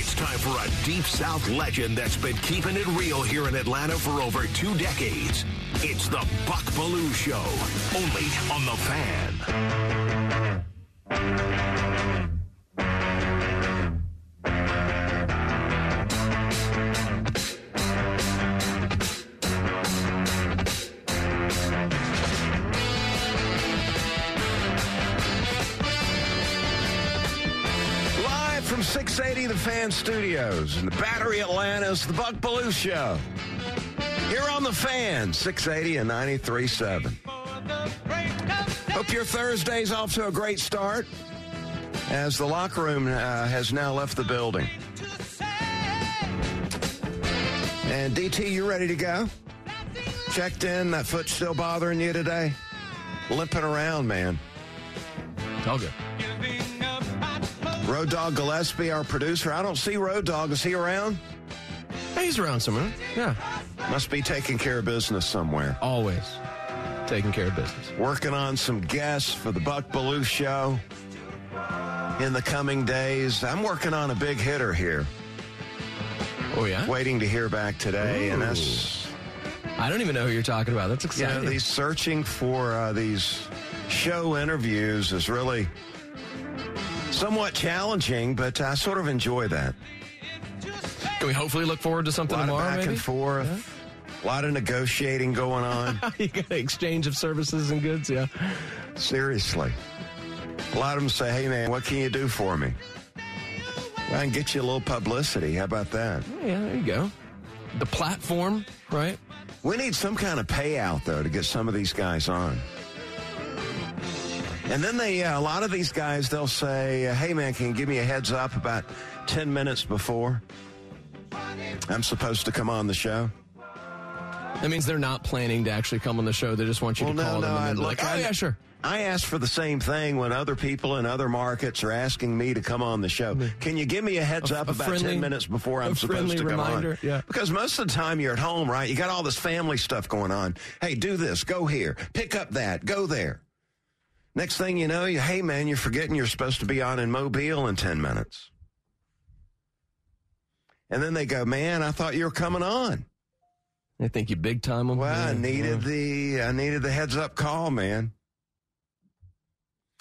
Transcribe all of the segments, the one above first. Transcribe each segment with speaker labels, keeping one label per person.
Speaker 1: It's time for a Deep South legend that's been keeping it real here in Atlanta for over two decades. It's the Buck Belue Show, only on The Fan.
Speaker 2: 680 The Fan Studios in the Battery Atlanta's The Buck Belue Show. Here on The Fan, 680 and 93.7. Hope your Thursday's off to a great start as the locker room uh, has now left the building. And DT, you ready to go? Checked in. That foot still bothering you today? Limping around, man.
Speaker 3: All good.
Speaker 2: Road Dog Gillespie, our producer. I don't see Road Dog. Is he around?
Speaker 3: He's around somewhere. Yeah.
Speaker 2: Must be taking care of business somewhere.
Speaker 3: Always taking care of business.
Speaker 2: Working on some guests for the Buck Belue show in the coming days. I'm working on a big hitter here.
Speaker 3: Oh, yeah?
Speaker 2: Waiting to hear back today, and that's
Speaker 3: I don't even know who you're talking about. That's exciting.
Speaker 2: know these searching for uh, these show interviews is really somewhat challenging, but I sort of enjoy that.
Speaker 3: Can we hopefully look forward to something A
Speaker 2: lot of
Speaker 3: tomorrow,
Speaker 2: back
Speaker 3: maybe?
Speaker 2: and forth, a lot of negotiating going on.
Speaker 3: you got an exchange of services and goods, yeah.
Speaker 2: Seriously. A lot of them say, hey, man, what can you do for me? Well, I can get you a little publicity. How about that?
Speaker 3: Yeah, there you go. The platform, right?
Speaker 2: We need some kind of payout, though, to get some of these guys on. And then they, uh, a lot of these guys, they'll say, hey, man, can you give me a heads up about 10 minutes before I'm supposed to come on the show?
Speaker 3: That means they're not planning to actually come on the show. They just want you
Speaker 2: Well,
Speaker 3: to
Speaker 2: no,
Speaker 3: call them
Speaker 2: no,
Speaker 3: and then
Speaker 2: I- look,
Speaker 3: like, oh,
Speaker 2: I-
Speaker 3: yeah, sure.
Speaker 2: I ask for the same thing when other people in other markets are asking me to come on the show. Can you give me a heads
Speaker 3: A-
Speaker 2: up
Speaker 3: a
Speaker 2: about
Speaker 3: friendly-
Speaker 2: 10 minutes before I'm supposed to come
Speaker 3: reminder,
Speaker 2: on?
Speaker 3: yeah.
Speaker 2: Because most of the time you're at home, right? You got all this family stuff going on. Hey, do this, go here, pick up that, go there. Next thing you know, you, hey man, you're forgetting you're supposed to be on in Mobile in 10 minutes. And then they go, man, I thought you were coming on.
Speaker 3: They think you big time them.
Speaker 2: Well, I needed
Speaker 3: yeah.
Speaker 2: the I needed the heads up call, man.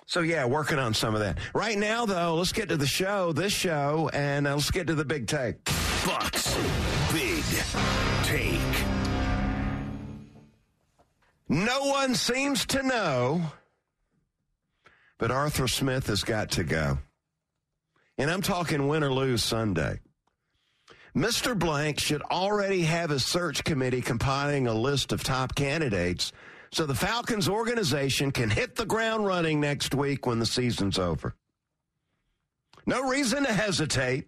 Speaker 2: So yeah, working on some of that. Right now, though, let's get to the show, this show, and uh, let's get to the big take.
Speaker 1: Bucks Big Take.
Speaker 2: No one seems to know, but Arthur Smith has got to go, and I'm talking win or lose Sunday. Mr. Blank should already have his search committee compiling a list of top candidates so the Falcons organization can hit the ground running next week when the season's over. No reason to hesitate.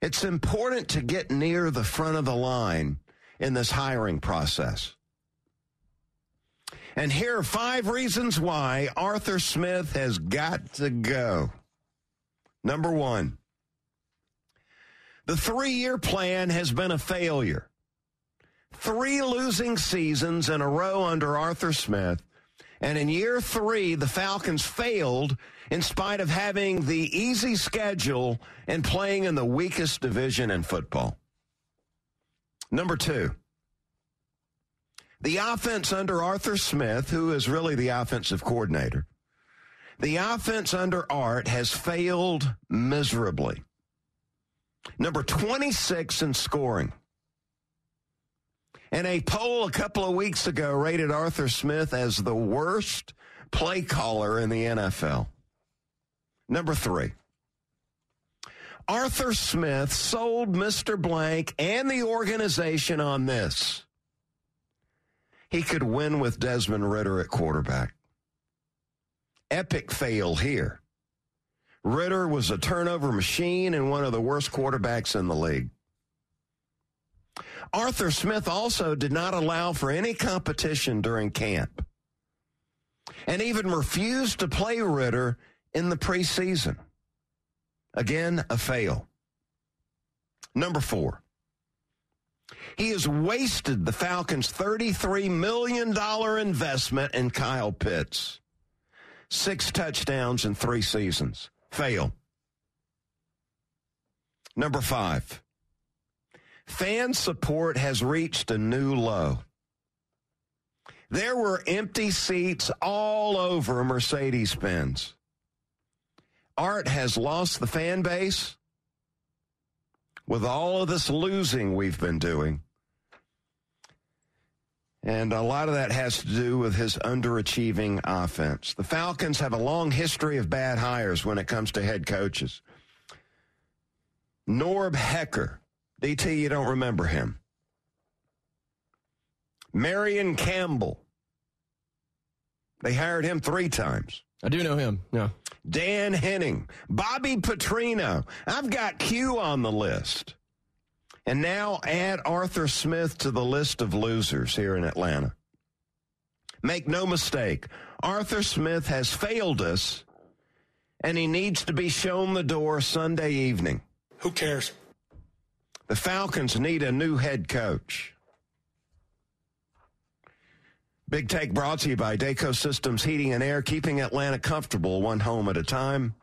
Speaker 2: It's important to get near the front of the line in this hiring process. And here are five reasons why Arthur Smith has got to go. Number one, the three year plan has been a failure. Three losing seasons in a row under Arthur Smith. And in year three, the Falcons failed in spite of having the easy schedule and playing in the weakest division in football. Number two, the offense under Arthur Smith, who is really the offensive coordinator, the offense under Art has failed miserably. Number 26 in scoring. And a poll a couple of weeks ago rated Arthur Smith as the worst play caller in the NFL. Number three. Arthur Smith sold Mr. Blank and the organization on this. He could win with Desmond Ridder at quarterback. Epic fail here. Ridder was a turnover machine and one of the worst quarterbacks in the league. Arthur Smith also did not allow for any competition during camp and even refused to play Ridder in the preseason. Again, a fail. Number four, he has wasted the Falcons' $33 million investment in Kyle Pitts. Six touchdowns in three seasons. Fail. Number five, fan support has reached a new low. There were empty seats all over Mercedes Benz. Art has lost the fan base with all of this losing we've been doing. And a lot of that has to do with his underachieving offense. The Falcons have a long history of bad hires when it comes to head coaches. Norb Hecker, DT, you don't remember him. Marion Campbell, they hired him three times.
Speaker 3: I do know him. Yeah.
Speaker 2: Dan Henning, Bobby Petrino. I've got Q on the list. And now add Arthur Smith to the list of losers here in Atlanta. Make no mistake, Arthur Smith has failed us, and he needs to be shown the door Sunday evening.
Speaker 4: Who cares?
Speaker 2: The Falcons need a new head coach. Big Take brought to you by DayCo Systems Heating and Air, keeping Atlanta comfortable one home at a time.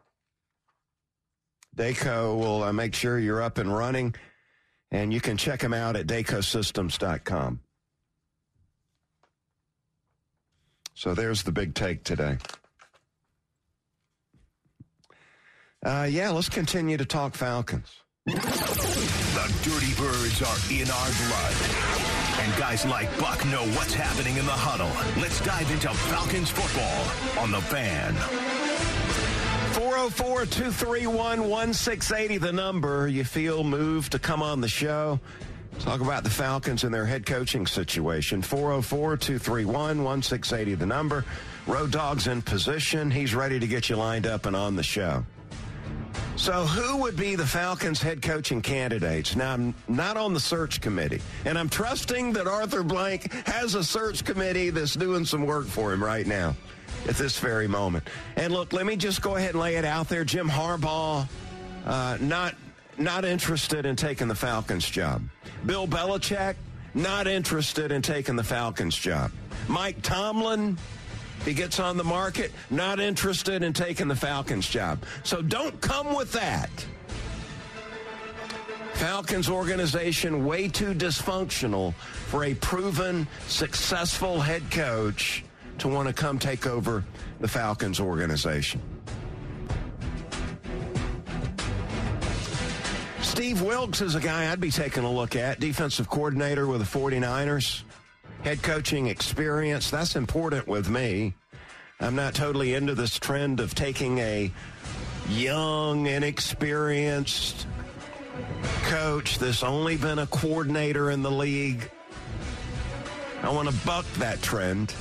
Speaker 2: DayCo will uh, make sure you're up and running, and you can check them out at dacosystems.com. So there's the big take today. Uh, yeah, let's continue to talk Falcons.
Speaker 1: The Dirty Birds are in our blood. And guys like Buck know what's happening in the huddle. Let's dive into Falcons football on the fan.
Speaker 2: 404 231 1680, the number. You feel moved to come on the show. Talk about the Falcons and their head coaching situation. 404 231 1680, the number. Road Dog's in position. He's ready to get you lined up and on the show. So, who would be the Falcons head coaching candidates? Now, I'm not on the search committee, and I'm trusting that Arthur Blank has a search committee that's doing some work for him right now at this very moment. And look, let me just go ahead and lay it out there. Jim Harbaugh, uh, not not interested in taking the Falcons job. Bill Belichick, not interested in taking the Falcons job. Mike Tomlin, he gets on the market, not interested in taking the Falcons job. So don't come with that. Falcons organization way too dysfunctional for a proven successful head coach to want to come take over the Falcons organization. Steve Wilks is a guy I'd be taking a look at, defensive coordinator with the 49ers head coaching experience. That's important with me. I'm not totally into this trend of taking a young, inexperienced coach that's only been a coordinator in the league. I want to buck that trend.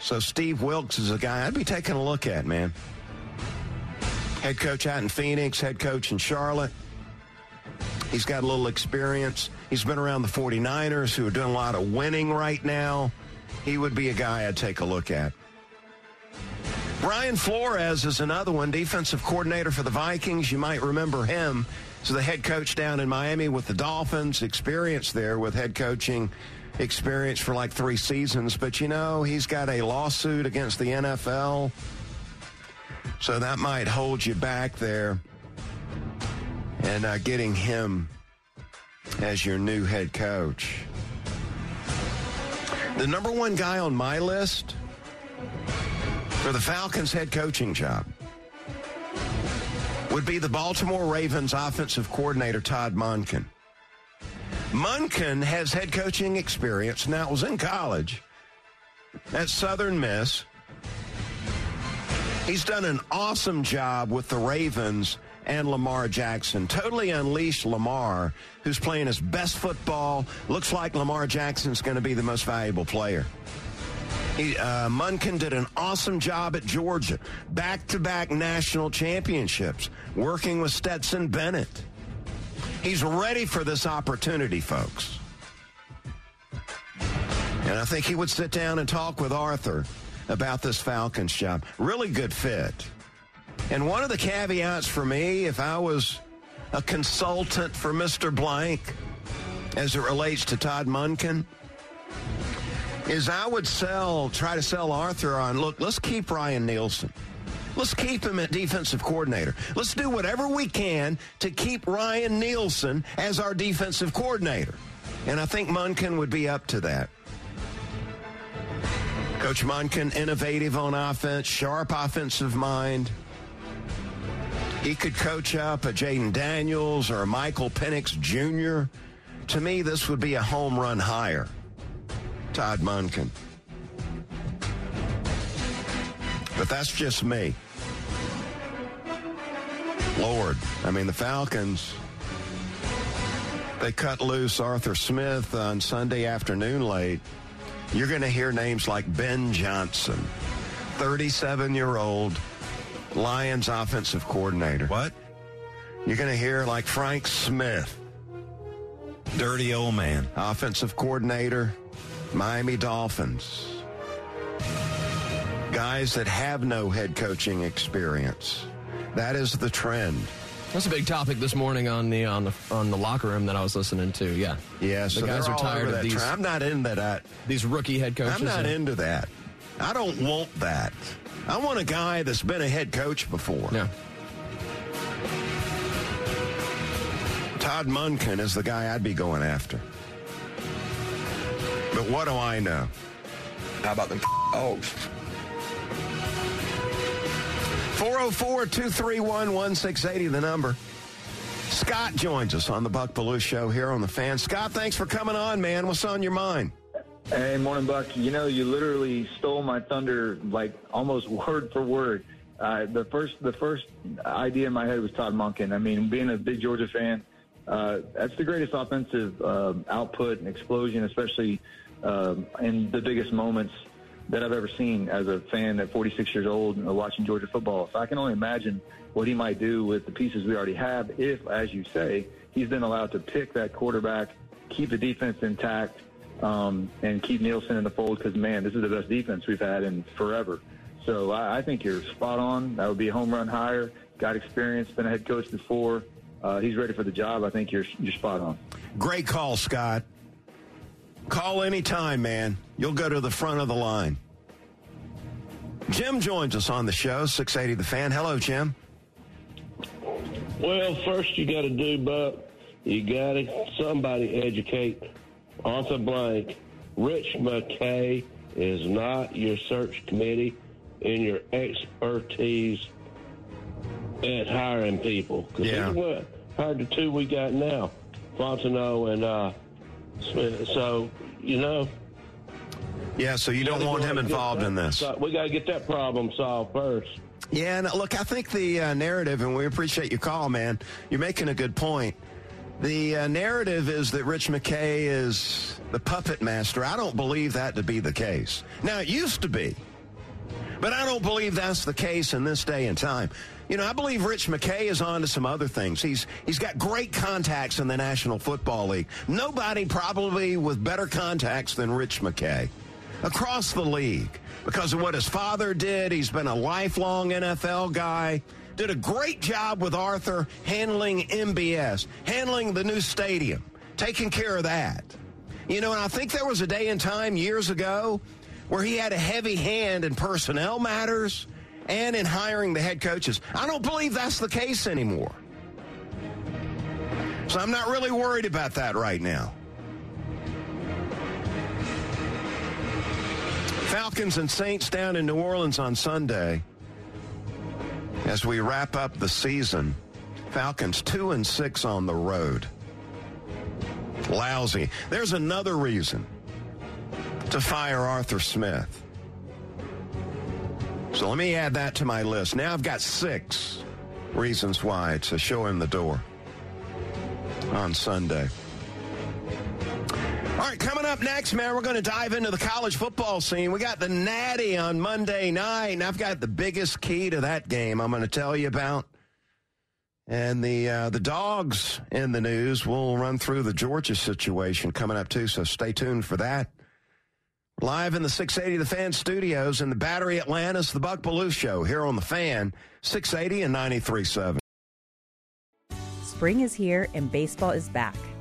Speaker 2: So Steve Wilks is a guy I'd be taking a look at, man. Head coach out in Phoenix, head coach in Charlotte. He's got a little experience. He's been around the 49ers who are doing a lot of winning right now. He would be a guy I'd take a look at. Brian Flores is another one, defensive coordinator for the Vikings. You might remember him as the head coach down in Miami with the Dolphins, experience there with head coaching experience for like three seasons. But you know, he's got a lawsuit against the NFL. So that might hold you back there and uh, getting him as your new head coach. The number one guy on my list for the Falcons head coaching job would be the Baltimore Ravens offensive coordinator, Todd Monken. Monken has head coaching experience. Now, it was in college at Southern Miss. He's done an awesome job with the Ravens and Lamar Jackson. Totally unleashed Lamar, who's playing his best football. Looks like Lamar Jackson's going to be the most valuable player. He, uh, Monken did an awesome job at Georgia, back-to-back national championships, working with Stetson Bennett. He's ready for this opportunity, folks. And I think he would sit down and talk with Arthur about this Falcons job. Really good fit. And one of the caveats for me, if I was a consultant for Mr. Blank, as it relates to Todd Monken, is I would sell, try to sell Arthur on, look, let's keep Ryan Nielsen. Let's keep him at defensive coordinator. Let's do whatever we can to keep Ryan Nielsen as our defensive coordinator. And I think Monken would be up to that. Coach Monken, innovative on offense, sharp offensive mind. He could coach up a Jayden Daniels or a Michael Penix Jr. To me, this would be a home run hire. Todd Monken. But that's just me. Lord, I mean, the Falcons, they cut loose Arthur Smith on Sunday afternoon late. You're going to hear names like Ben Johnson, 37 year old Lions offensive coordinator.
Speaker 4: What?
Speaker 2: You're going to hear like Frank Smith,
Speaker 4: Dirty old man.
Speaker 2: offensive coordinator, Miami Dolphins. Guys that have no head coaching experience. That is the trend.
Speaker 3: That's a big topic this morning on the on the on the locker room that I was listening to. Yeah,
Speaker 2: Yeah,
Speaker 3: the
Speaker 2: so
Speaker 3: guys
Speaker 2: they're
Speaker 3: tired of these
Speaker 2: trend. I'm not into that.
Speaker 3: these rookie head coaches.
Speaker 2: I'm not
Speaker 3: and-
Speaker 2: into that. I don't want that. I want a guy that's been a head coach before.
Speaker 3: Yeah,
Speaker 2: Todd Monken is the guy I'd be going after. But what do I know?
Speaker 4: How about them dogs?
Speaker 2: 404 231 1680, the number. Scott joins us on the Buck Belue Show here on the fan. Scott, thanks for coming on, man. What's on your mind?
Speaker 5: Hey, morning, Buck. You know, you literally stole my thunder, like almost word for word. Uh, the first, the first idea in my head was Todd Monken. I mean, being a big Georgia fan, uh, that's the greatest offensive uh, output and explosion, especially um in the biggest moments that I've ever seen as a fan at 46 years old and watching Georgia football. So I can only imagine what he might do with the pieces we already have if, as you say, he's been allowed to pick that quarterback, keep the defense intact, um, and keep Nielsen in the fold because, man, this is the best defense we've had in forever. So I, I think you're spot on. That would be a home run hire. Got experience, been a head coach before. Uh, he's ready for the job. I think you're you're spot on.
Speaker 2: Great call, Scott. Call anytime, man. You'll go to the front of the line. Jim joins us on the show, 680 The Fan. Hello, Jim.
Speaker 6: Well, first you got to do, Buck. You got to somebody educate Arthur Blank. Rich McKay is not your search committee in your expertise at hiring people. 'Cause
Speaker 2: Yeah.
Speaker 6: what hired the two we got now, Fontenot and uh, Smith. So you know,
Speaker 2: Yeah, so you don't want him involved
Speaker 6: that-
Speaker 2: in this.
Speaker 6: we got to get that problem solved first.
Speaker 2: Yeah, and look, I think the uh, narrative, and we appreciate your call, man. You're making a good point. The uh, narrative is that Rich McKay is the puppet master. I don't believe that to be the case. Now, it used to be, but I don't believe that's the case in this day and time. You know, I believe Rich McKay is on to some other things. He's he's got great contacts in the National Football League. Nobody probably with better contacts than Rich McKay across the league because of what his father did. He's been a lifelong NFL guy. Did a great job with Arthur handling MBS, handling the new stadium, taking care of that. You know, and I think there was a day and time years ago where he had a heavy hand in personnel matters and in hiring the head coaches. I don't believe that's the case anymore. So I'm not really worried about that right now. Falcons and Saints down in New Orleans on Sunday. As we wrap up the season, Falcons 2 and 6 on the road. Lousy. There's another reason to fire Arthur Smith. So let me add that to my list. Now I've got six reasons why to show him the door on Sunday. All right, coming up next, man, we're going to dive into the college football scene. We got the Natty on Monday night, and I've got the biggest key to that game I'm going to tell you about. And the uh, the dogs in the news. We'll run through the Georgia situation coming up too, so stay tuned for that. Live in the 680 The Fan studios in the Battery Atlanta's, the Buck Belue Show here on the Fan, 680 and 93.7.
Speaker 7: Spring is here and baseball is back.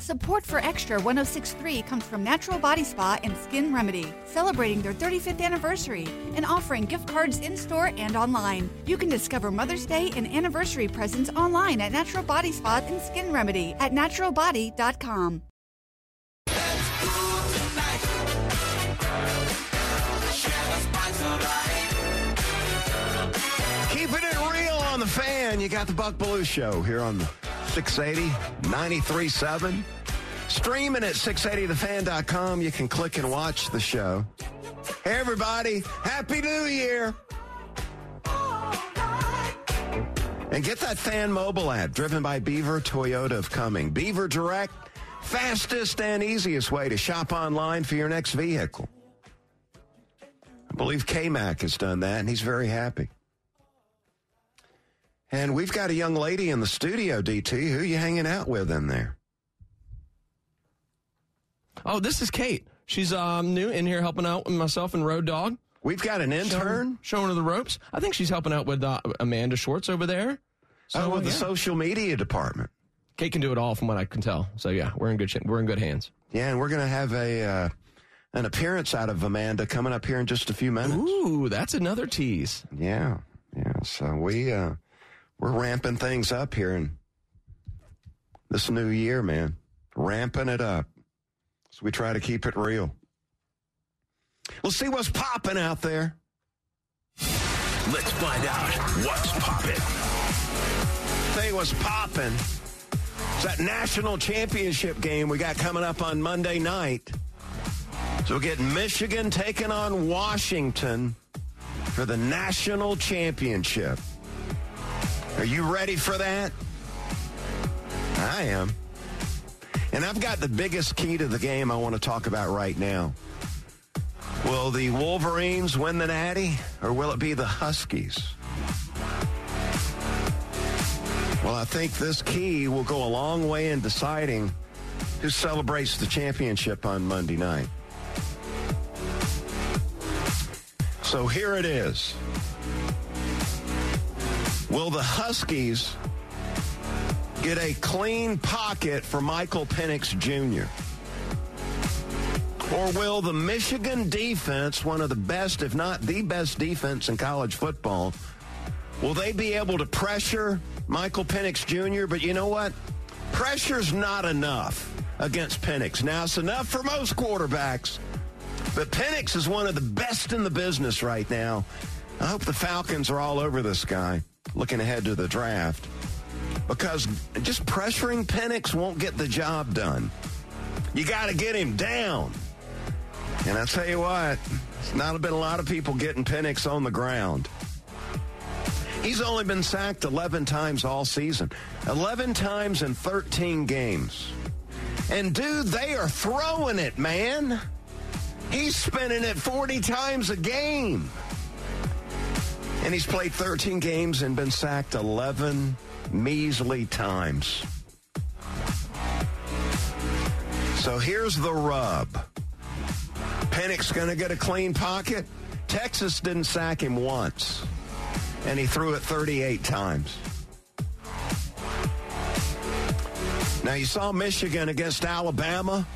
Speaker 8: Support for Extra 1063 comes from Natural Body Spa and Skin Remedy, celebrating their 35th anniversary and offering gift cards in store and online. You can discover Mother's Day and anniversary presents online at Natural Body Spa and Skin Remedy at naturalbody.com.
Speaker 2: Keeping it real on the fan. You got the Buck Belue Show here on the 680 93.7. Streaming at 680thefan.com. You can click and watch the show. Hey, everybody. Happy New Year. And get that fan mobile app driven by Beaver Toyota of Cumming. Beaver Direct, fastest and easiest way to shop online for your next vehicle. I believe K-Mac has done that, and he's very happy. And we've got a young lady in the studio, DT. Who you hanging out with in there?
Speaker 3: Oh, this is Kate. She's um, new in here helping out with myself and Road Dog.
Speaker 2: We've got an intern
Speaker 3: showing, showing her the ropes. I think she's helping out with uh, Amanda Schwartz over there.
Speaker 2: So, oh, with yeah. the social media department.
Speaker 3: Kate can do it all, from what I can tell. So yeah, we're in good sh- we're in good hands.
Speaker 2: Yeah, and we're gonna have a uh, an appearance out of Amanda coming up here in just a few minutes.
Speaker 3: Ooh, that's another tease.
Speaker 2: Yeah, yeah. So we uh, we're ramping things up here in this new year, man. Ramping it up. So we try to keep it real. We'll see what's popping out there.
Speaker 1: Let's find out what's popping.
Speaker 2: You what's popping. It's that national championship game we got coming up on Monday night. So we'll get Michigan taking on Washington for the national championship. Are you ready for that? I am. And I've got the biggest key to the game I want to talk about right now. Will the Wolverines win the Natty, or will it be the Huskies? Well, I think this key will go a long way in deciding who celebrates the championship on Monday night. So here it is. Will the Huskies get a clean pocket for Michael Penix Jr.? Or will the Michigan defense, one of the best, if not the best defense in college football, will they be able to pressure Michael Penix Jr.? But you know what? Pressure's not enough against Penix. Now, it's enough for most quarterbacks, but Penix is one of the best in the business right now. I hope the Falcons are all over this guy looking ahead to the draft because just pressuring Penix won't get the job done. You got to get him down. And I tell you what, it's not been a lot of people getting Penix on the ground. He's only been sacked 11 times all season, 11 times in 13 games. And dude, they are throwing it, man. He's spinning it 40 times a game. And he's played 13 games and been sacked 11 measly times. So here's the rub. Penix going to get a clean pocket. Texas didn't sack him once, and he threw it 38 times. Now, you saw Michigan against Alabama.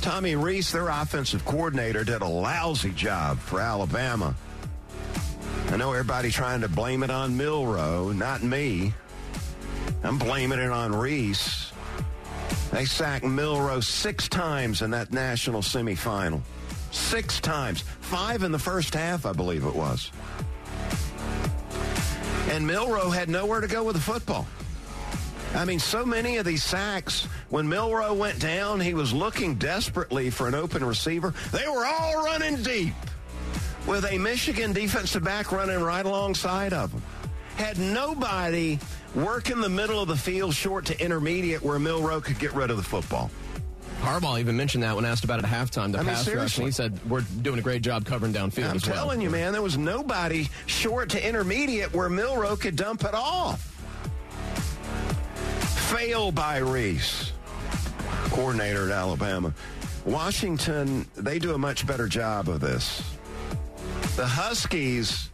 Speaker 2: Tommy Rees, their offensive coordinator, did a lousy job for Alabama. I know everybody trying to blame it on Milroe, not me. I'm blaming it on Rees. They sacked Milroe six times in that national semifinal. Six times. Five in the first half, I believe it was. And Milroe had nowhere to go with the football. I mean, so many of these sacks, when Milroe went down, he was looking desperately for an open receiver. They were all running deep with a Michigan defensive back running right alongside of him. Had nobody work in the middle of the field short to intermediate where Milroe could get rid of the football.
Speaker 3: Harbaugh even mentioned that when asked about it at halftime, the
Speaker 2: I mean,
Speaker 3: pass rush, and he said, we're doing a great job covering downfield
Speaker 2: I'm
Speaker 3: as well.
Speaker 2: telling you, man, there was nobody short to intermediate where Milroe could dump it off. Fail by Rees, coordinator at Alabama. Washington, they do a much better job of this. The Huskies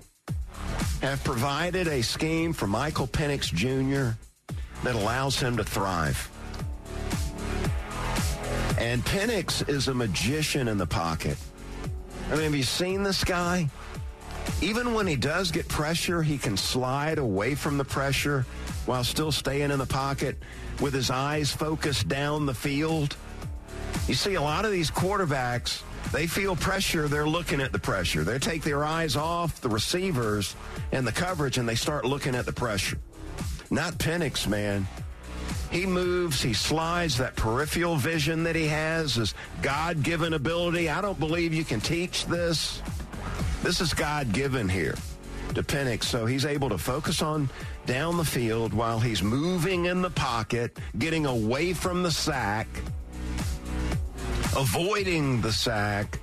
Speaker 2: have provided a scheme for Michael Penix Jr. that allows him to thrive. And Penix is a magician in the pocket. I mean, have you seen this guy? Even when he does get pressure, he can slide away from the pressure while still staying in the pocket with his eyes focused down the field. You see, a lot of these quarterbacks, they feel pressure, they're looking at the pressure. They take their eyes off the receivers and the coverage and they start looking at the pressure. Not Penix, man. He moves, he slides. That peripheral vision that he has is God given ability. I don't believe you can teach this. This is God given here to Penix. So he's able to focus on down the field while he's moving in the pocket, getting away from the sack, avoiding the sack,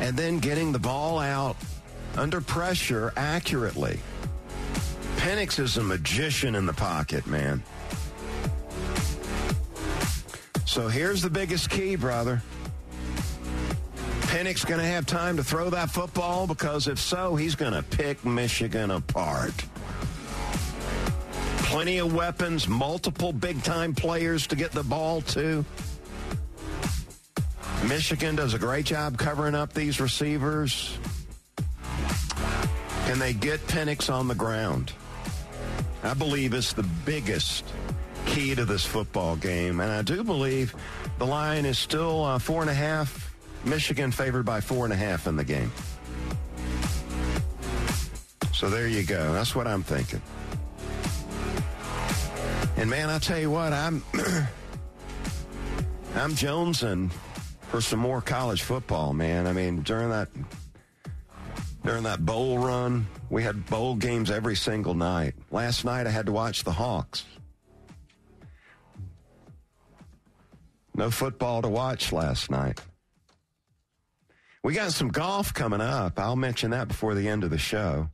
Speaker 2: and then getting the ball out under pressure accurately. Penix is a magician in the pocket, man. So here's the biggest key, brother. Penix going to have time to throw that football because if so, he's going to pick Michigan apart. Plenty of weapons, multiple big time players to get the ball to. Michigan does a great job covering up these receivers. And they get Penix on the ground. I believe it's the biggest key to this football game. And I do believe the line is still uh, four and a half. Michigan favored by four and a half in the game. So there you go. That's what I'm thinking. And man, I'll tell you what, I'm I'm jonesing for some more college football, man. I mean, during that during that bowl run, we had bowl games every single night. Last night I had to watch the Hawks. No football to watch last night. We got some golf coming up. I'll mention that before the end of the show.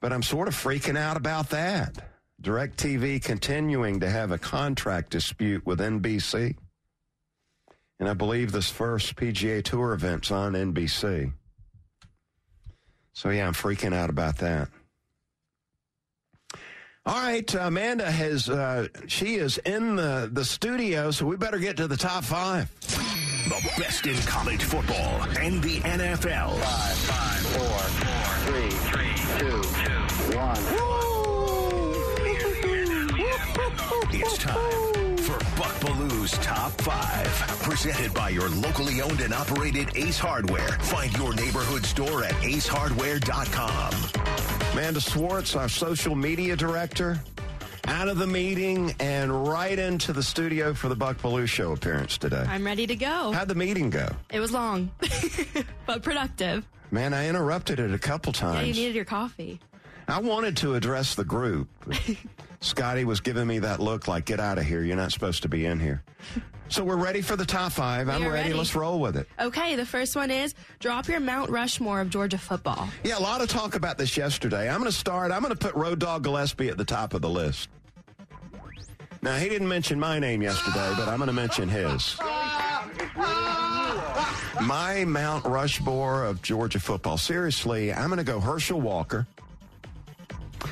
Speaker 2: But I'm sort of freaking out about that. DirecTV continuing to have a contract dispute with NBC. And I believe this first PGA Tour event's on NBC. So, yeah, I'm freaking out about that. All right, Amanda has, uh, she is in the, the studio, so we better get to the top five.
Speaker 1: The best in college football and the NFL.
Speaker 9: Five, five, four, four, three, three, two, two, one.
Speaker 1: It's time for Buck Belue's Top 5. Presented by your locally owned and operated Ace Hardware. Find your neighborhood store at acehardware.com.
Speaker 2: Amanda Swartz, our social media director, out of the meeting and right into the studio for the Buck Baloo Show appearance today.
Speaker 10: I'm ready to go.
Speaker 2: How'd the meeting go?
Speaker 10: It was long, but productive.
Speaker 2: Man, I interrupted it a couple
Speaker 10: Yeah,
Speaker 2: times.
Speaker 10: you needed your coffee.
Speaker 2: I wanted to address the group. Scotty was giving me that look like, get out of here. You're not supposed to be in here. So we're ready for the top five. I'm ready.
Speaker 10: ready.
Speaker 2: Let's roll with it.
Speaker 10: Okay, the first one is drop your Mount Rushmore of Georgia football.
Speaker 2: Yeah, a lot of talk about this yesterday. I'm going to start. I'm going to put Road Dog Gillespie at the top of the list. Now, he didn't mention my name yesterday, but I'm going to mention his. My Mount Rushmore of Georgia football. Seriously, I'm going to go Herschel Walker.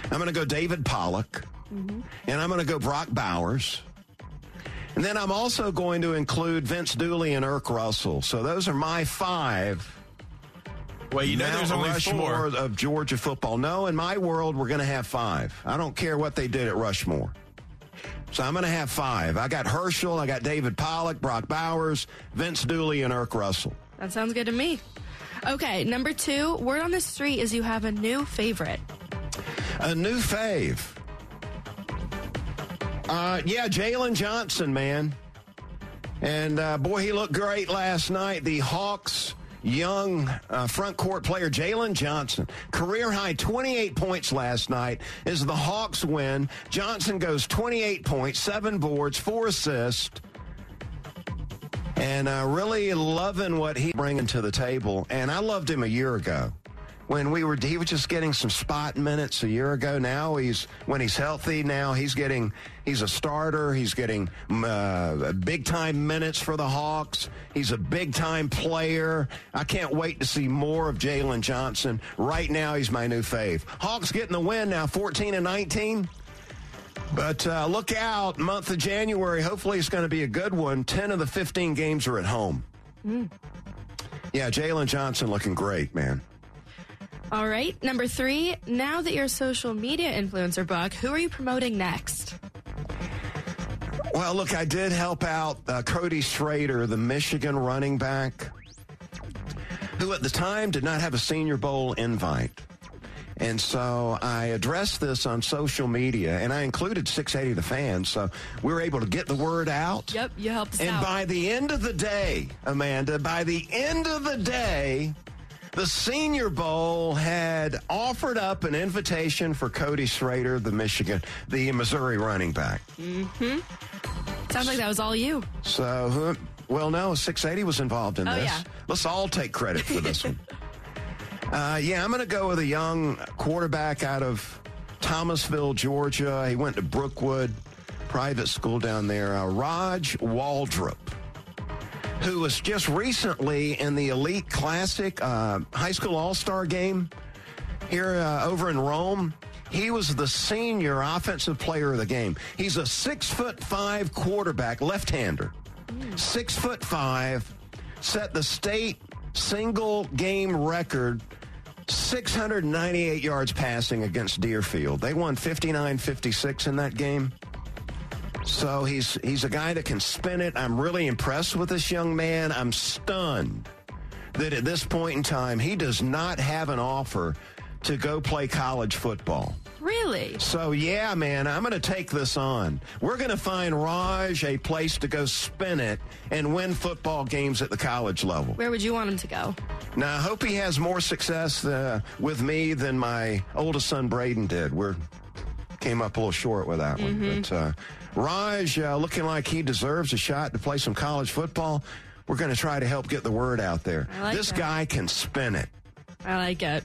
Speaker 2: I'm going to go David Pollack. Mm-hmm. And I'm going to go Brock Bowers. And then I'm also going to include Vince Dooley and Erk Russell. So those are my five.
Speaker 4: Well, you know
Speaker 2: Mount
Speaker 4: there's only
Speaker 2: Rushmore
Speaker 4: four.
Speaker 2: of Georgia football. No, in my world, we're going to have five. I don't care what they did at Rushmore. So I'm going to have five. I got Herschel, I got David Pollack, Brock Bowers, Vince Dooley, and Erk Russell.
Speaker 10: That sounds good to me. Okay, number two, word on the street is you have a new favorite.
Speaker 2: A new fave. Uh, yeah, Jalen Johnson, man. And uh, boy, he looked great last night. The Hawks young uh, front court player Jalen Johnson. Career high 28 points last night is the Hawks win. Johnson goes 28 points, seven boards, four assists. And uh, really loving what he's bringing to the table. And I loved him a year ago when we were he was just getting some spot minutes a year ago. Now he's when he's healthy now he's getting he's a starter. He's getting uh, big time minutes for the hawks. He's a big time player. I can't wait to see more of jalen johnson. Right now he's my new fave. Hawks getting the win now 14 and 19 but uh, look out month of january hopefully it's going to be a good one. 10 of the 15 games are at home.
Speaker 10: Mm.
Speaker 2: yeah jalen johnson looking great man
Speaker 10: All right, number three, now that you're a social media influencer, Buck, who are you promoting next?
Speaker 2: Well, look, I did help out uh, Cody Schrader, the Michigan running back, who at the time did not have a Senior Bowl invite. And so I addressed this on social media, and I included 680 the fans, so we were able to get the word out.
Speaker 10: Yep, you helped us
Speaker 2: And
Speaker 10: out.
Speaker 2: by the end of the day, Amanda, by the end of the day, the Senior Bowl had offered up an invitation for Cody Schrader, the Michigan, the Missouri running back.
Speaker 10: mm-hmm. Sounds like that was all you.
Speaker 2: So, who- well, no, 680 was involved in
Speaker 10: Oh,
Speaker 2: this.
Speaker 10: yeah.
Speaker 2: Let's all take credit for this one. Uh, yeah, I'm going to go with a young quarterback out of Thomasville, Georgia. He went to Brookwood Private School down there. Uh, Raj Waldrop, who was just recently in the Elite Classic uh, High School All Star game here uh, over in Rome. He was the senior offensive player of the game. He's a six foot five quarterback, left hander. Six foot five, set the state single game record 698 yards passing against Deerfield. They won 59 56 in that game. So he's he's a guy that can spin it. I'm really impressed with this young man. I'm stunned that at this point in time he does not have an offer to go play college football.
Speaker 10: Really?
Speaker 2: So yeah, man, I'm going to take this on. We're going to find Raj a place to go spin it and win football games at the college level.
Speaker 10: Where would you want him to go?
Speaker 2: Now, I hope he has more success uh, with me than my oldest son Braden did. We're came up a little short with that one,
Speaker 10: Mhm.
Speaker 2: but uh, Raj uh, looking like he deserves a shot to play some college football. We're going to try to help get the word out there.
Speaker 10: Like
Speaker 2: this
Speaker 10: that.
Speaker 2: guy can spin it.
Speaker 10: I like it.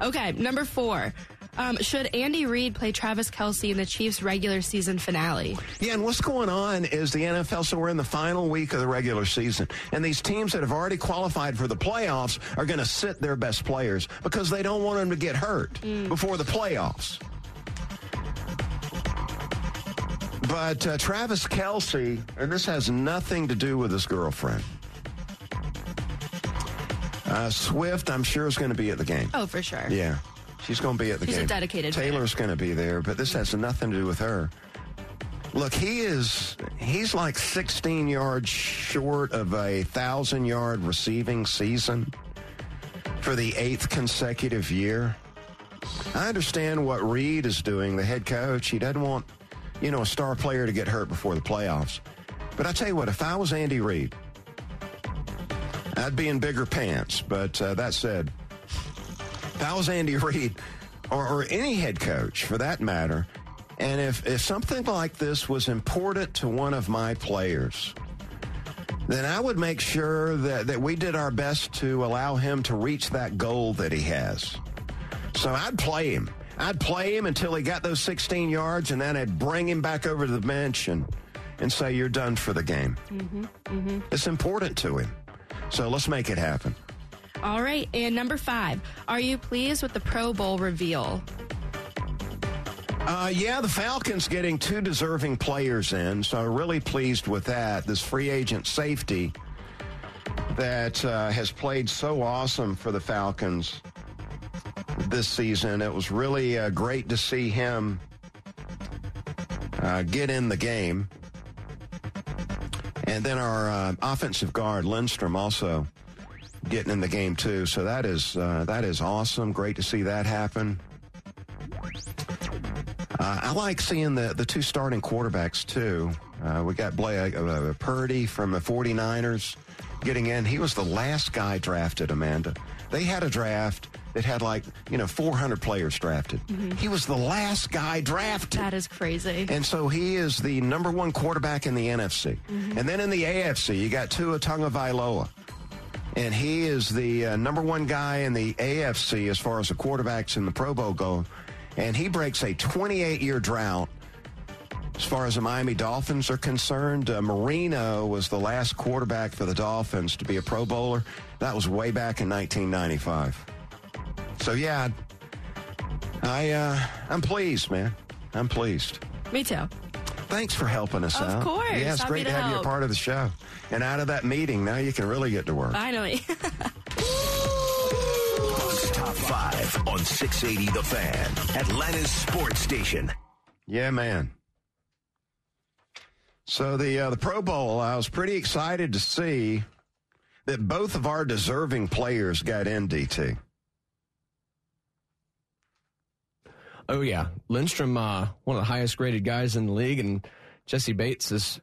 Speaker 10: Okay, number four. Um, should Andy Reid play Travis Kelce in the Chiefs' regular season finale?
Speaker 2: Yeah, and what's going on is the NFL, so we're in the final week of the regular season, and these teams that have already qualified for the playoffs are going to sit their best players because they don't want them to get hurt before the playoffs. But uh, Travis Kelce, and this has nothing to do with his girlfriend. Uh, Swift, I'm sure, is going to be at the game.
Speaker 10: Oh, for sure.
Speaker 2: Yeah, she's going to be at the
Speaker 10: She's a
Speaker 2: game.
Speaker 10: dedicated.
Speaker 2: Taylor's going to be there, but this has nothing to do with her. Look, he is he's like 16 yards short of a thousand yard receiving season for the eighth consecutive year. I understand what Reid is doing, the head coach. He doesn't want, you know, a star player to get hurt before the playoffs. But I tell you what, if I was Andy Reid, I'd be in bigger pants. But uh, that said, if I was Andy Reid, or, or any head coach for that matter, and if, if something like this was important to one of my players, then I would make sure that, that we did our best to allow him to reach that goal that he has. So I'd play him. I'd play him until he got those 16 yards, and then I'd bring him back over to the bench and, and say, You're done for the game.
Speaker 10: Mm-hmm. Mm-hmm.
Speaker 2: It's important to him. So let's make it happen.
Speaker 10: All right, and number five. Are you pleased with the Pro Bowl reveal?
Speaker 2: Uh, yeah, the Falcons getting two deserving players in, so really pleased with that. This free agent safety that uh, has played so awesome for the Falcons this season. It was really uh, great to see him uh, get in the game. And then our uh, offensive guard, Lindstrom, also getting in the game too. So that is uh, that is awesome. Great to see that happen. Uh, I like seeing the, the two starting quarterbacks too. We got Blake Purdy from the 49ers getting in. He was the last guy drafted, Amanda. They had a draft that had like, you know, 400 players drafted. He was the last guy drafted.
Speaker 10: That is crazy.
Speaker 2: And so he is the number one quarterback in the NFC. And then in the AFC, you got Tua Tagovailoa. And he is the uh, number one guy in the AFC as far as the quarterbacks in the Pro Bowl go. And he breaks a 28 year drought as far as the Miami Dolphins are concerned. Uh, Marino was the last quarterback for the Dolphins to be a Pro Bowler. That was way back in 1995. So, yeah, I, uh, I'm pleased, man. I'm pleased.
Speaker 10: Me too.
Speaker 2: Thanks for helping us
Speaker 10: Of
Speaker 2: out.
Speaker 10: Of course.
Speaker 2: Yeah, it's
Speaker 10: Happy
Speaker 2: great
Speaker 10: to
Speaker 2: to have you a part of the show. And out of that meeting, now you can really get to work.
Speaker 10: Finally.
Speaker 1: Top 5 on 680 The Fan, Atlanta's sports station.
Speaker 2: Yeah, man. So the uh, the Pro Bowl, I was pretty excited to see that both of our deserving players got in. DT.
Speaker 3: Oh yeah, Lindstrom, uh, one of the highest graded guys in the league, and Jessie Bates is.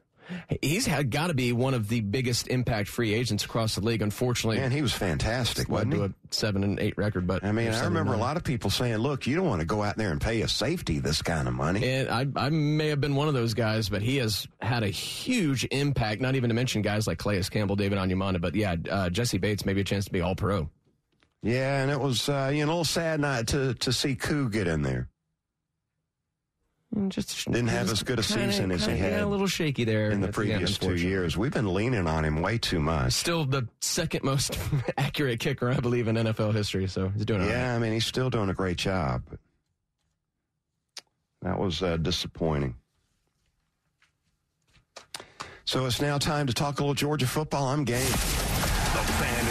Speaker 3: He's had got to be one of the biggest impact free agents across the league. Unfortunately,
Speaker 2: Man, he was fantastic, wasn't he?
Speaker 3: to a seven and eight record. But
Speaker 2: I mean, I remember a lot of people saying, "Look, you don't want to go out there and pay a safety this kind of money."
Speaker 3: And I, I may have been one of those guys, but he has had a huge impact. Not even to mention guys like Calais Campbell, David Onyemata, but yeah, uh, Jessie Bates maybe a chance to be All Pro.
Speaker 2: Yeah, and it was uh, you know a little sad not to to see Koo get in there.
Speaker 3: Just
Speaker 2: Didn't have as good a
Speaker 3: kinda-
Speaker 2: season as he
Speaker 3: kinda,
Speaker 2: had
Speaker 3: yeah, a little shaky there
Speaker 2: in the
Speaker 3: at the end,
Speaker 2: previous two years. We've been leaning on him way too much.
Speaker 3: Still the second most accurate kicker, I believe, in NFL history. So he's doing right.
Speaker 2: Yeah, I mean, he's still doing a great job. That was uh, disappointing. So it's now time to talk a little Georgia football. I'm game.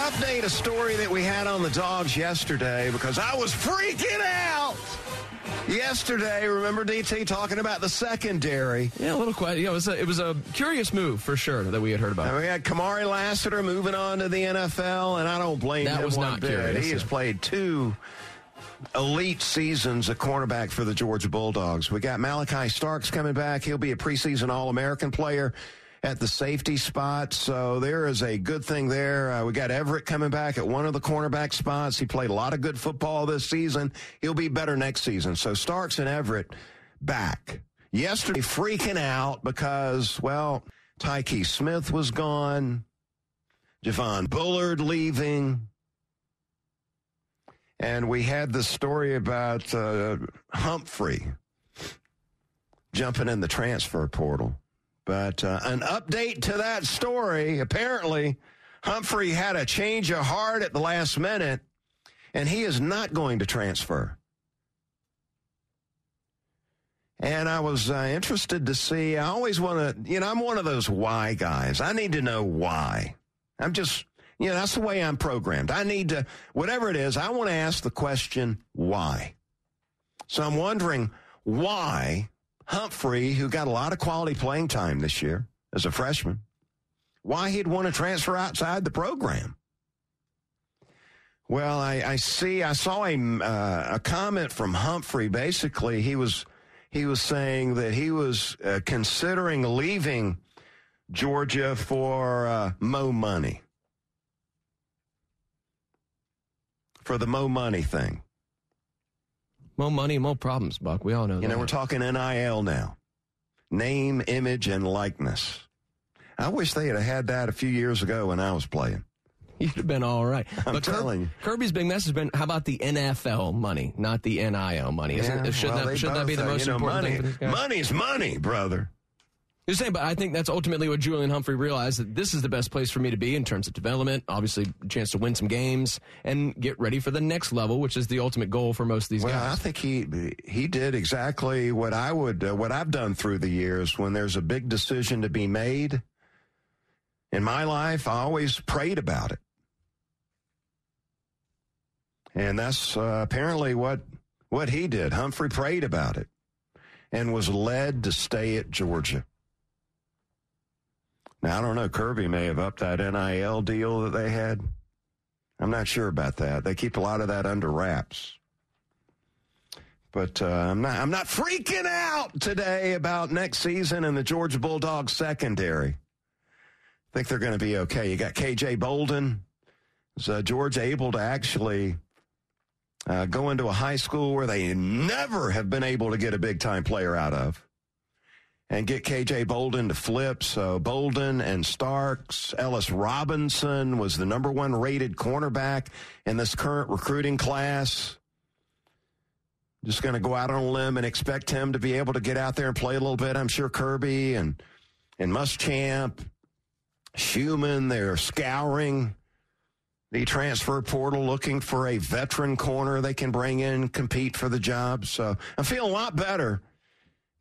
Speaker 2: Update a story that we had on the dogs yesterday because I was freaking out. Yesterday, remember DT talking about the secondary?
Speaker 3: Yeah, a little quiet. Yeah, it was a, it was a curious move for sure that we had heard about.
Speaker 2: And we had Kamari Lassiter moving on to the NFL, and I don't blame
Speaker 3: That
Speaker 2: him
Speaker 3: was
Speaker 2: one
Speaker 3: not
Speaker 2: bit.
Speaker 3: curious,
Speaker 2: He has played two elite seasons at cornerback for the Georgia Bulldogs. We got Malaki Starks coming back. He'll be a preseason All-American player at the safety spot. So there is a good thing there. Uh, we got Everette coming back at one of the cornerback spots. He played a lot of good football this season. He'll be better next season. So Starks and Everette back. Yesterday, freaking out because, well, Tyke Smith was gone. Javon Bullard leaving. And we had the story about uh, Humphrey jumping in the transfer portal. But uh, an update to that story apparently, Humphrey had a change of heart at the last minute, and he is not going to transfer. And I was uh, interested to see. I always want to, you know, I'm one of those why guys. I need to know why. I'm just, you know, that's the way I'm programmed. I need to, whatever it is, I want to ask the question, why? So I'm wondering why Humphrey, who got a lot of quality playing time this year as a freshman, why he'd want to transfer outside the program. Well, I, I see. I saw a uh, a comment from Humphrey. Basically, he was he was saying that he was uh, considering leaving Georgia for uh, mo money for the mo money thing.
Speaker 3: More money, more problems, Buck. We all know
Speaker 2: You
Speaker 3: that.
Speaker 2: know, we're talking NIL now, name, image, and likeness. I wish they had had that a few years ago when I was playing.
Speaker 3: You'd have been all right.
Speaker 2: I'm
Speaker 3: But
Speaker 2: telling you.
Speaker 3: Kirby's big message has been, how about the NFL money, not the NIL money? Isn't,
Speaker 2: Yeah,
Speaker 3: should
Speaker 2: well,
Speaker 3: that,
Speaker 2: they
Speaker 3: should that be the most
Speaker 2: you know,
Speaker 3: important
Speaker 2: money,
Speaker 3: thing for these guys?
Speaker 2: Money's money, brother.
Speaker 3: You're saying, but I think that's ultimately what Julian Humphrey realized that this is the best place for me to be in terms of development, obviously, chance to win some games and get ready for the next level, which is the ultimate goal for most of these
Speaker 2: well,
Speaker 3: guys.
Speaker 2: I think he he did exactly what I would uh, what I've done through the years when there's a big decision to be made. In my life, I always prayed about it. And that's uh, apparently what what he did. Humphrey prayed about it and was led to stay at Georgia. Now, I don't know. Kirby may have upped that NIL deal that they had. I'm not sure about that. They keep a lot of that under wraps. But uh, I'm not. I'm not freaking out today about next season and the Georgia Bulldogs secondary. I think they're going to be okay. You got KJ Bolden. Is uh, George able to actually uh, go into a high school where they never have been able to get a big time player out of? And get KJ Bolden to flip. So Bolden and Starks, Ellis Robinson was the number one rated cornerback in this current recruiting class. Just going to go out on a limb and expect him to be able to get out there and play a little bit. I'm sure Kirby and and Muschamp, Schumann, they're scouring the transfer portal looking for a veteran corner they can bring in, compete for the job. So I feel a lot better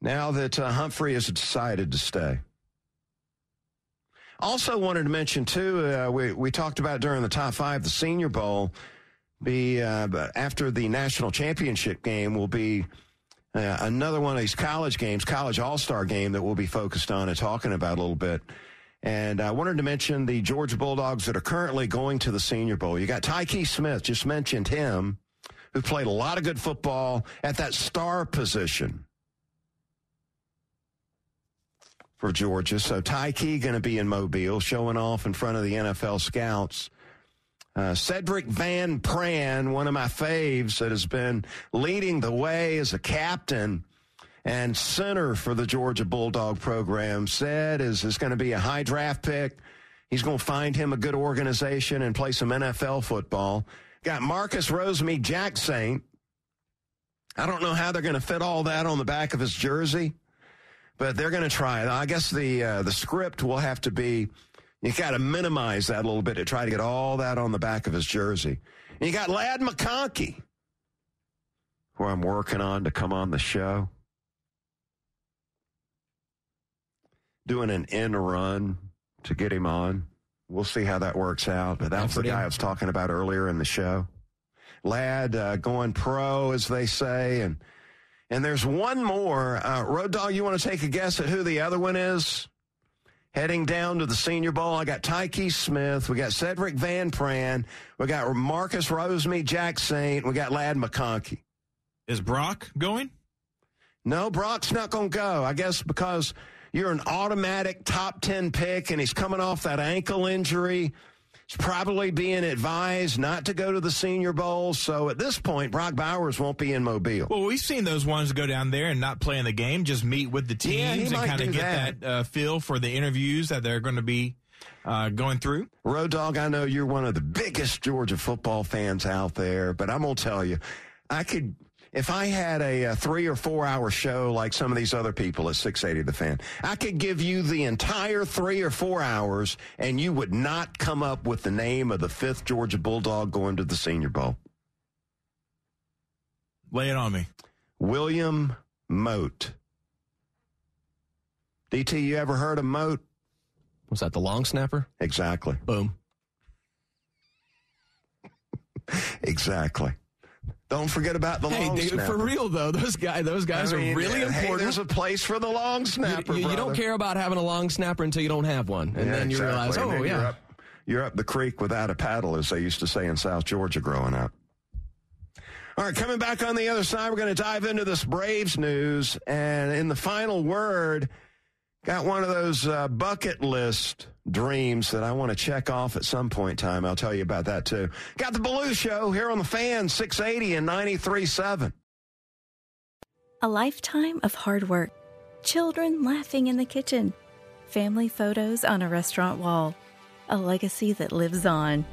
Speaker 2: now that uh, Humphrey has decided to stay. Also, wanted to mention too, uh, we we talked about during the top five, the Senior Bowl. Be uh, after the national championship game will be uh, another one of these college games, college All Star game that we'll be focused on and talking about a little bit. And I wanted to mention the Georgia Bulldogs that are currently going to the Senior Bowl. You got Tyke Smith, just mentioned him, who played a lot of good football at that star position for Georgia. So Tyke going to be in Mobile, showing off in front of the NFL scouts. Uh, Sedrick Van Pran, one of my faves that has been leading the way as a captain and center for the Georgia Bulldog program, said is, is going to be a high draft pick. He's going to find him a good organization and play some NFL football. Got Marcus Rosemy-Jacksaint. I don't know how they're going to fit all that on the back of his jersey but they're going to try. I guess the uh, the script will have to be you got to minimize that a little bit to try to get all that on the back of his jersey. And you got Ladd McConkey, who I'm working on to come on the show, doing an in run to get him on. We'll see how that works out. But that was the guy I was talking about earlier in the show. Ladd uh, going pro, as they say, and and there's one more. Uh, Road Dog, you want to take a guess at who the other one is? Heading down to the Senior Bowl, I got Tyke Smith. We got Sedrick Van Pran. We got Marcus Rosemy-Jacksaint. We got Ladd McConkey.
Speaker 4: Is Brock going?
Speaker 2: No, Brock's not going to go. I guess because you're an automatic top 10 pick and he's coming off that ankle injury. He's probably being advised not to go to the Senior Bowl. So at this point, Brock Bowers won't be in Mobile.
Speaker 4: Well, we've seen those ones go down there and not play in the game, just meet with the teams
Speaker 2: yeah,
Speaker 4: and kind of get that, that uh, feel for the interviews that they're going to be uh, going through.
Speaker 2: Road Dog, I know you're one of the biggest Georgia football fans out there, but I'm going to tell you, I could if I had a, a, three or four hour show like some of these other people at 680 The Fan, I could give you the entire three or four hours and you would not come up with the name of the fifth Georgia Bulldog going to the Senior Bowl.
Speaker 4: Lay it on me.
Speaker 2: William Mote. DT, you ever heard of Mote?
Speaker 3: Was that the long snapper?
Speaker 2: Exactly.
Speaker 3: Boom.
Speaker 2: exactly. Don't forget about the
Speaker 3: hey,
Speaker 2: long
Speaker 3: dude,
Speaker 2: snapper.
Speaker 3: For real though, those guys, those guys
Speaker 2: I mean,
Speaker 3: are really
Speaker 2: hey,
Speaker 3: important.
Speaker 2: there's a place for the long snapper.
Speaker 3: You, you, you don't care about having a long snapper until you don't have one, and
Speaker 2: Yeah,
Speaker 3: then you
Speaker 2: exactly.
Speaker 3: realize, oh yeah,
Speaker 2: you're up, you're up the creek without a paddle, as they used to say in South Georgia growing up. All right, coming back on the other side, we're going to dive into this Braves news, and in the final word, got one of those uh, bucket list dreams that I want to check off at some point in time. I'll tell you about that too. Got the Belue Show here on the Fan 680 and 93.7.
Speaker 11: A lifetime of hard work, children laughing in the kitchen, family photos on a restaurant wall, a legacy that lives on.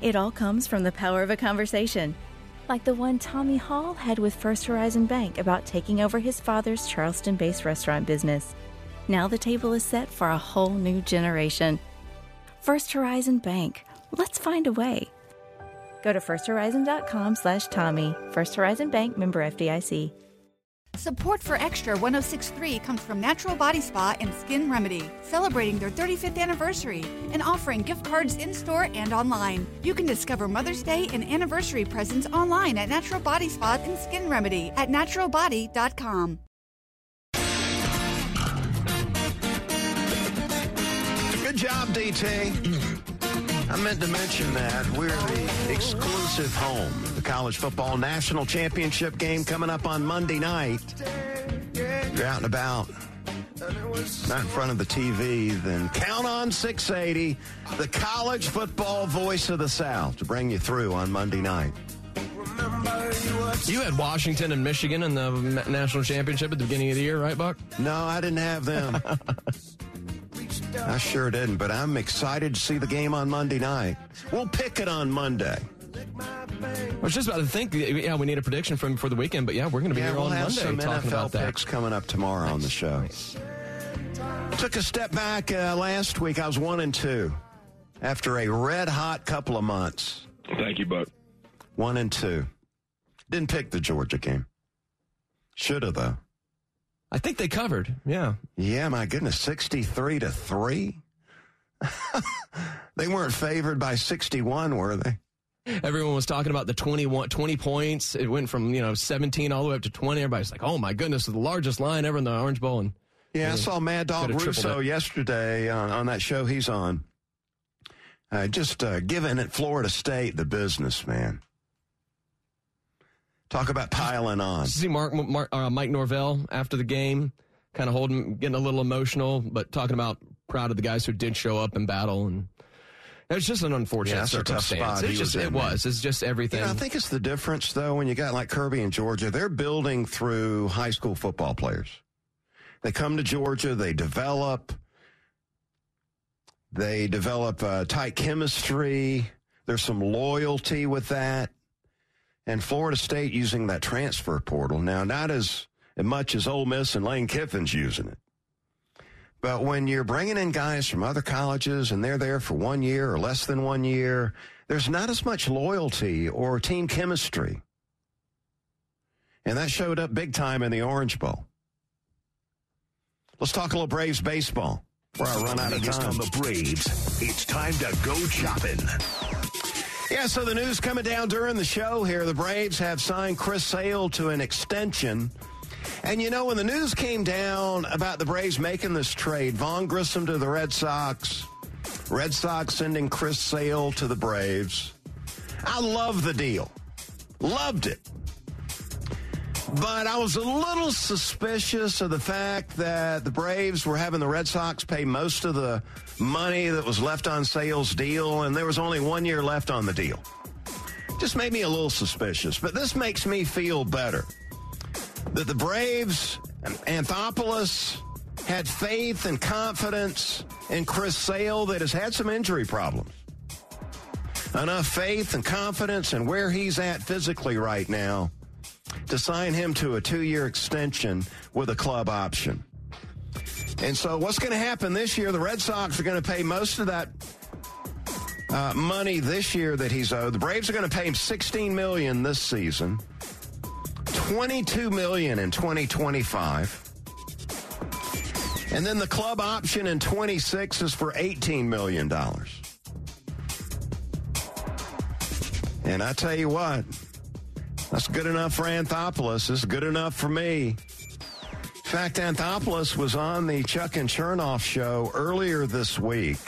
Speaker 11: It all comes from the power of a conversation, like the one Tommy Hall had with First Horizon Bank about taking over his father's Charleston based restaurant business. Now the table is set for a whole new generation. First Horizon Bank. Let's find a way. Go to firsthorizon.com slash Tommy. First Horizon Bank member FDIC.
Speaker 8: Support for Extra 1063 comes from Natural Body Spa and Skin Remedy, celebrating their 35th anniversary and offering gift cards in store and online. You can discover Mother's Day and anniversary presents online at Natural Body Spa and Skin Remedy at naturalbody.com.
Speaker 2: job, DT. I meant to mention that we're the exclusive home. Of the college football national championship game coming up on Monday night. If you're out and about, not in front of the TV, then count on 680, the college football voice of the South, to bring you through on Monday night.
Speaker 3: You had Washington and Michigan in the national championship at the beginning of the year, right, Buck?
Speaker 2: No, I didn't have them. I sure didn't, but I'm excited to see the game on Monday night. We'll pick it on Monday.
Speaker 3: I was just about to think, yeah, we need a prediction from for the weekend, but yeah, we're going to be
Speaker 2: yeah,
Speaker 3: here
Speaker 2: we'll
Speaker 3: on
Speaker 2: have
Speaker 3: Monday
Speaker 2: some
Speaker 3: talking
Speaker 2: NFL
Speaker 3: about that.
Speaker 2: picks coming up tomorrow on the show. Took a step back uh, last week. I was one and two after a red hot couple of months.
Speaker 12: Thank you, Buck.
Speaker 2: One and two. Didn't pick the Georgia game. Should have though.
Speaker 3: I think they covered. Yeah.
Speaker 2: Yeah, my goodness, sixty-three to three. they weren't favored by sixty-one, were they?
Speaker 3: Everyone was talking about the 21, 20 points. It went from, you know, 17 all the way up to 20. Everybody's like, oh my goodness, the largest line ever in the Orange Bowl. And
Speaker 2: Yeah, I saw Mad Dog Russo yesterday on, on that show he's on. Uh, just uh, giving it Florida State the business, man. Talk about piling on.
Speaker 3: see Mark, Mark uh, Mike Norvell after the game, kind of holding, getting a little emotional, but talking about proud of the guys who did show up and battle. And it's just an unfortunate
Speaker 2: Yeah, that's a tough
Speaker 3: circumstance.
Speaker 2: spot
Speaker 3: It's just,
Speaker 2: was
Speaker 3: it was. It's just everything.
Speaker 2: You know, I think it's the difference, though, when you got like Kirby and Georgia, they're building through high school football players. They come to Georgia, they develop, they develop uh, tight chemistry. There's some loyalty with that. And Florida State using that transfer portal. Now, not as much as Ole Miss and Lane Kiffin's using it. But when you're bringing in guys from other colleges and they're there for one year or less than one year, there's not as much loyalty or team chemistry. And that showed up big time in the Orange Bowl. Let's talk a little Braves baseball before I run out of time.
Speaker 1: on the Braves. It's time to go chopping.
Speaker 2: Yeah, so the news coming down during the show here, the Braves have signed Chris Sale to an extension. And you know, when the news came down about the Braves making this trade, Vaughn Grissom to the Red Sox, Red Sox sending Chris Sale to the Braves, I love the deal. Loved it. But I was a little suspicious of the fact that the Braves were having the Red Sox pay most of the money that was left on Sale's deal, and there was only one year left on the deal. Just made me a little suspicious. But this makes me feel better that the Braves and Anthopoulos had faith and confidence in Chris Sale that has had some injury problems. Enough faith and confidence in where he's at physically right now to sign him to a two year extension with a club option. And so, what's going to happen this year? The Red Sox are going to pay most of that uh, money this year that he's owed. The Braves are going to pay him 16 million this season, 22 million in 2025. And then the club option in 26 is for 18 million dollars. And I tell you what, that's good enough for Anthopoulos. It's good enough for me. Fact, Anthopoulos was on the Chuck and Chernoff show earlier this week.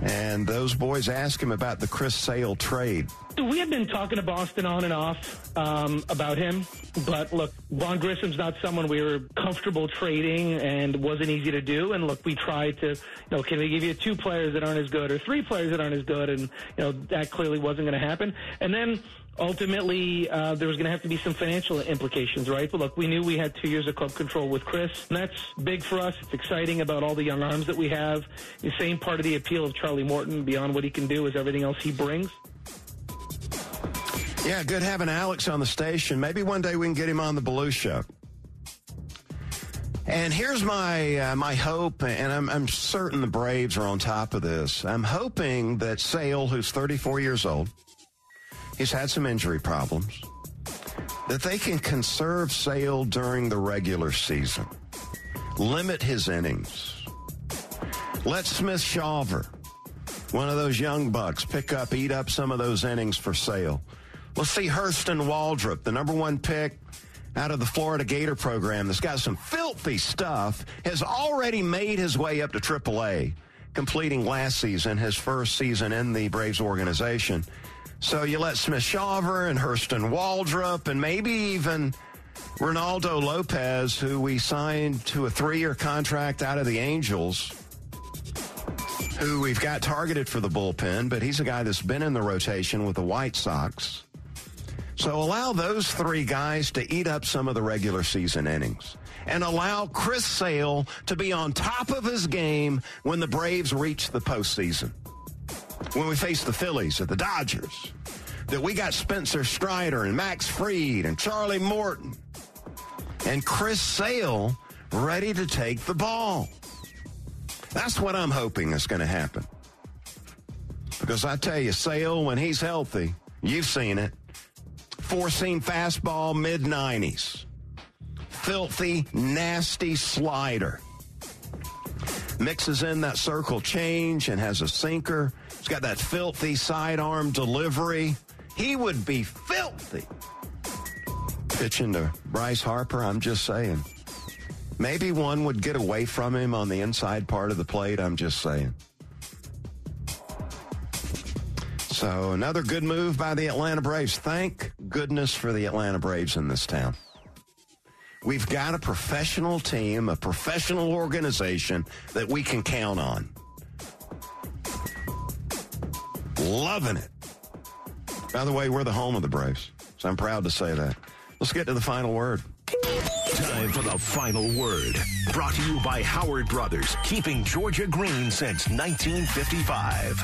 Speaker 2: And those boys asked him about the Chris Sale trade.
Speaker 13: We have been talking to Boston on and off um, about him, but look, Vaughn Grissom's not someone we were comfortable trading and wasn't easy to do. And look, we tried to, you know, can we give you two players that aren't as good or three players that aren't as good? And, you know, that clearly wasn't going to happen. And then ultimately, uh, there was going to have to be some financial implications, right? But look, we knew we had two years of club control with Chris, and that's big for us. It's exciting about all the young arms that we have. The same part of the appeal of Charlie Morton, beyond what he can do, is everything else he brings.
Speaker 2: Yeah, good having Alex on the station. Maybe one day we can get him on the Belue Show. And here's my uh, my hope, and I'm, I'm certain the Braves are on top of this. I'm hoping that Sale, who's 34 years old, he's had some injury problems, that they can conserve Sale during the regular season, limit his innings, let Smith Shawver, one of those young bucks, pick up, eat up some of those innings for Sale. Let's see Hurston Waldrop, the number one pick out of the Florida Gator program that's got some filthy stuff, has already made his way up to AAA, completing last season, his first season in the Braves organization. So you let Smith Shawver and Hurston Waldrop and maybe even Reynaldo Lopez, who we signed to a three year contract out of the Angels, who we've got targeted for the bullpen, but he's a guy that's been in the rotation with the White Sox. So allow those three guys to eat up some of the regular season innings and allow Chris Sale to be on top of his game when the Braves reach the postseason. When we face the Phillies or the Dodgers, that we got Spencer Strider and Max Fried and Charlie Morton and Chris Sale ready to take the ball. That's what I'm hoping is going to happen. Because I tell you, Sale, when he's healthy, you've seen it four seam fastball, mid 90s. Filthy, nasty slider. Mixes in that circle change and has a sinker. He's got that filthy sidearm delivery. He would be filthy. Pitching to Bryce Harper, I'm just saying. Maybe one would get away from him on the inside part of the plate, I'm just saying. So another good move by the Atlanta Braves. Thank goodness for the Atlanta Braves in this town. We've got a professional team, a professional organization that we can count on. Loving it. By the way, we're the home of the Braves, so I'm proud to say that. Let's get to the final word.
Speaker 1: Time for the final word. Brought to you by Howard Brothers, keeping Georgia green since 1955.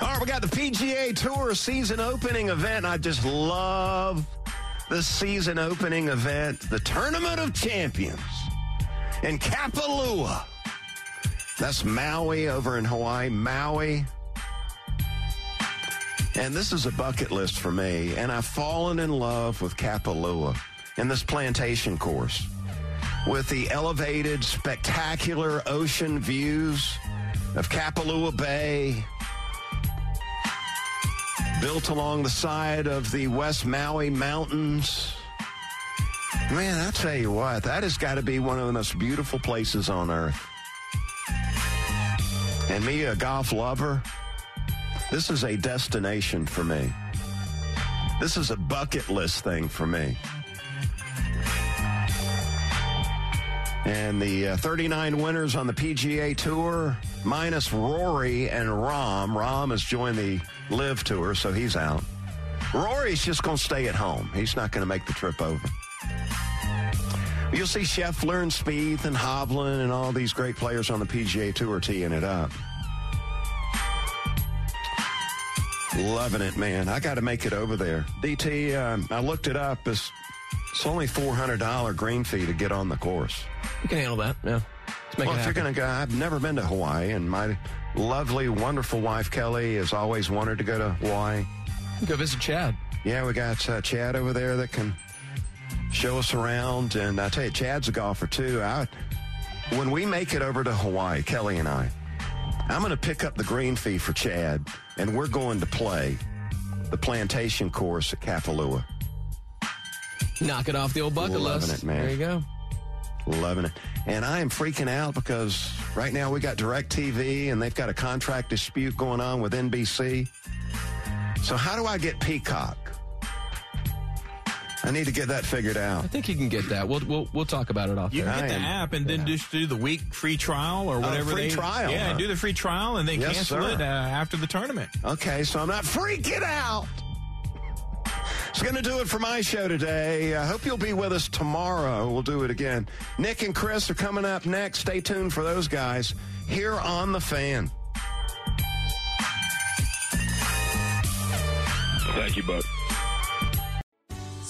Speaker 2: All right, we got the PGA Tour season opening event. I just love the season opening event, the Tournament of Champions in Kapalua. That's Maui over in Hawaii, Maui. And this is a bucket list for me, and I've fallen in love with Kapalua and this plantation course with the elevated, spectacular ocean views of Kapalua Bay, built along the side of the West Maui Mountains. Man, I tell you what, that has got to be one of the most beautiful places on earth. And me, a golf lover, this is a destination for me. This is a bucket list thing for me. And the uh, 39 winners on the PGA Tour, minus Rory and Rahm. Rahm has joined the LIV Tour, so he's out. Rory's just going to stay at home. He's not going to make the trip over. You'll see Scheffler and Spieth and Hovland and all these great players on the PGA Tour teeing it up. Loving it, man. I got to make it over there. DT, um, I looked it up. It's, it's only $400 green fee to get on the course.
Speaker 3: You can handle that, yeah.
Speaker 2: Well, if you're going to go, I've never been to Hawaii, and my lovely, wonderful wife, Kelly, has always wanted to go to Hawaii.
Speaker 3: Go visit Chad.
Speaker 2: Yeah, we got uh, Chad over there that can show us around. And I tell you, Chad's a golfer, too. I, when we make it over to Hawaii, Kelly and I, I'm going to pick up the green fee for Chad, and we're going to play the plantation course at Kapalua.
Speaker 3: Knock it off the old bucket
Speaker 2: Loving
Speaker 3: list.
Speaker 2: it, man.
Speaker 3: There you go.
Speaker 2: Loving it. And I am freaking out because right now we got DirecTV and they've got a contract dispute going on with NBC. So how do I get Peacock? I need to get that figured out.
Speaker 3: I think you can get that. We'll we'll, we'll talk about it off
Speaker 4: You
Speaker 3: there.
Speaker 4: can get the
Speaker 2: I am-
Speaker 4: app and then just do the week free trial or
Speaker 2: Oh,
Speaker 4: whatever.
Speaker 2: free
Speaker 4: they,
Speaker 2: trial,
Speaker 4: Yeah,
Speaker 2: huh?
Speaker 4: do the free trial and then
Speaker 2: Yes,
Speaker 4: cancel
Speaker 2: sir.
Speaker 4: it uh, after the tournament.
Speaker 2: Okay, so I'm not freaking out. It's going to do it for my show today. I hope you'll be with us tomorrow. We'll do it again. Nick and Chris are coming up next. Stay tuned for those guys here on The Fan.
Speaker 6: Thank you, Buck.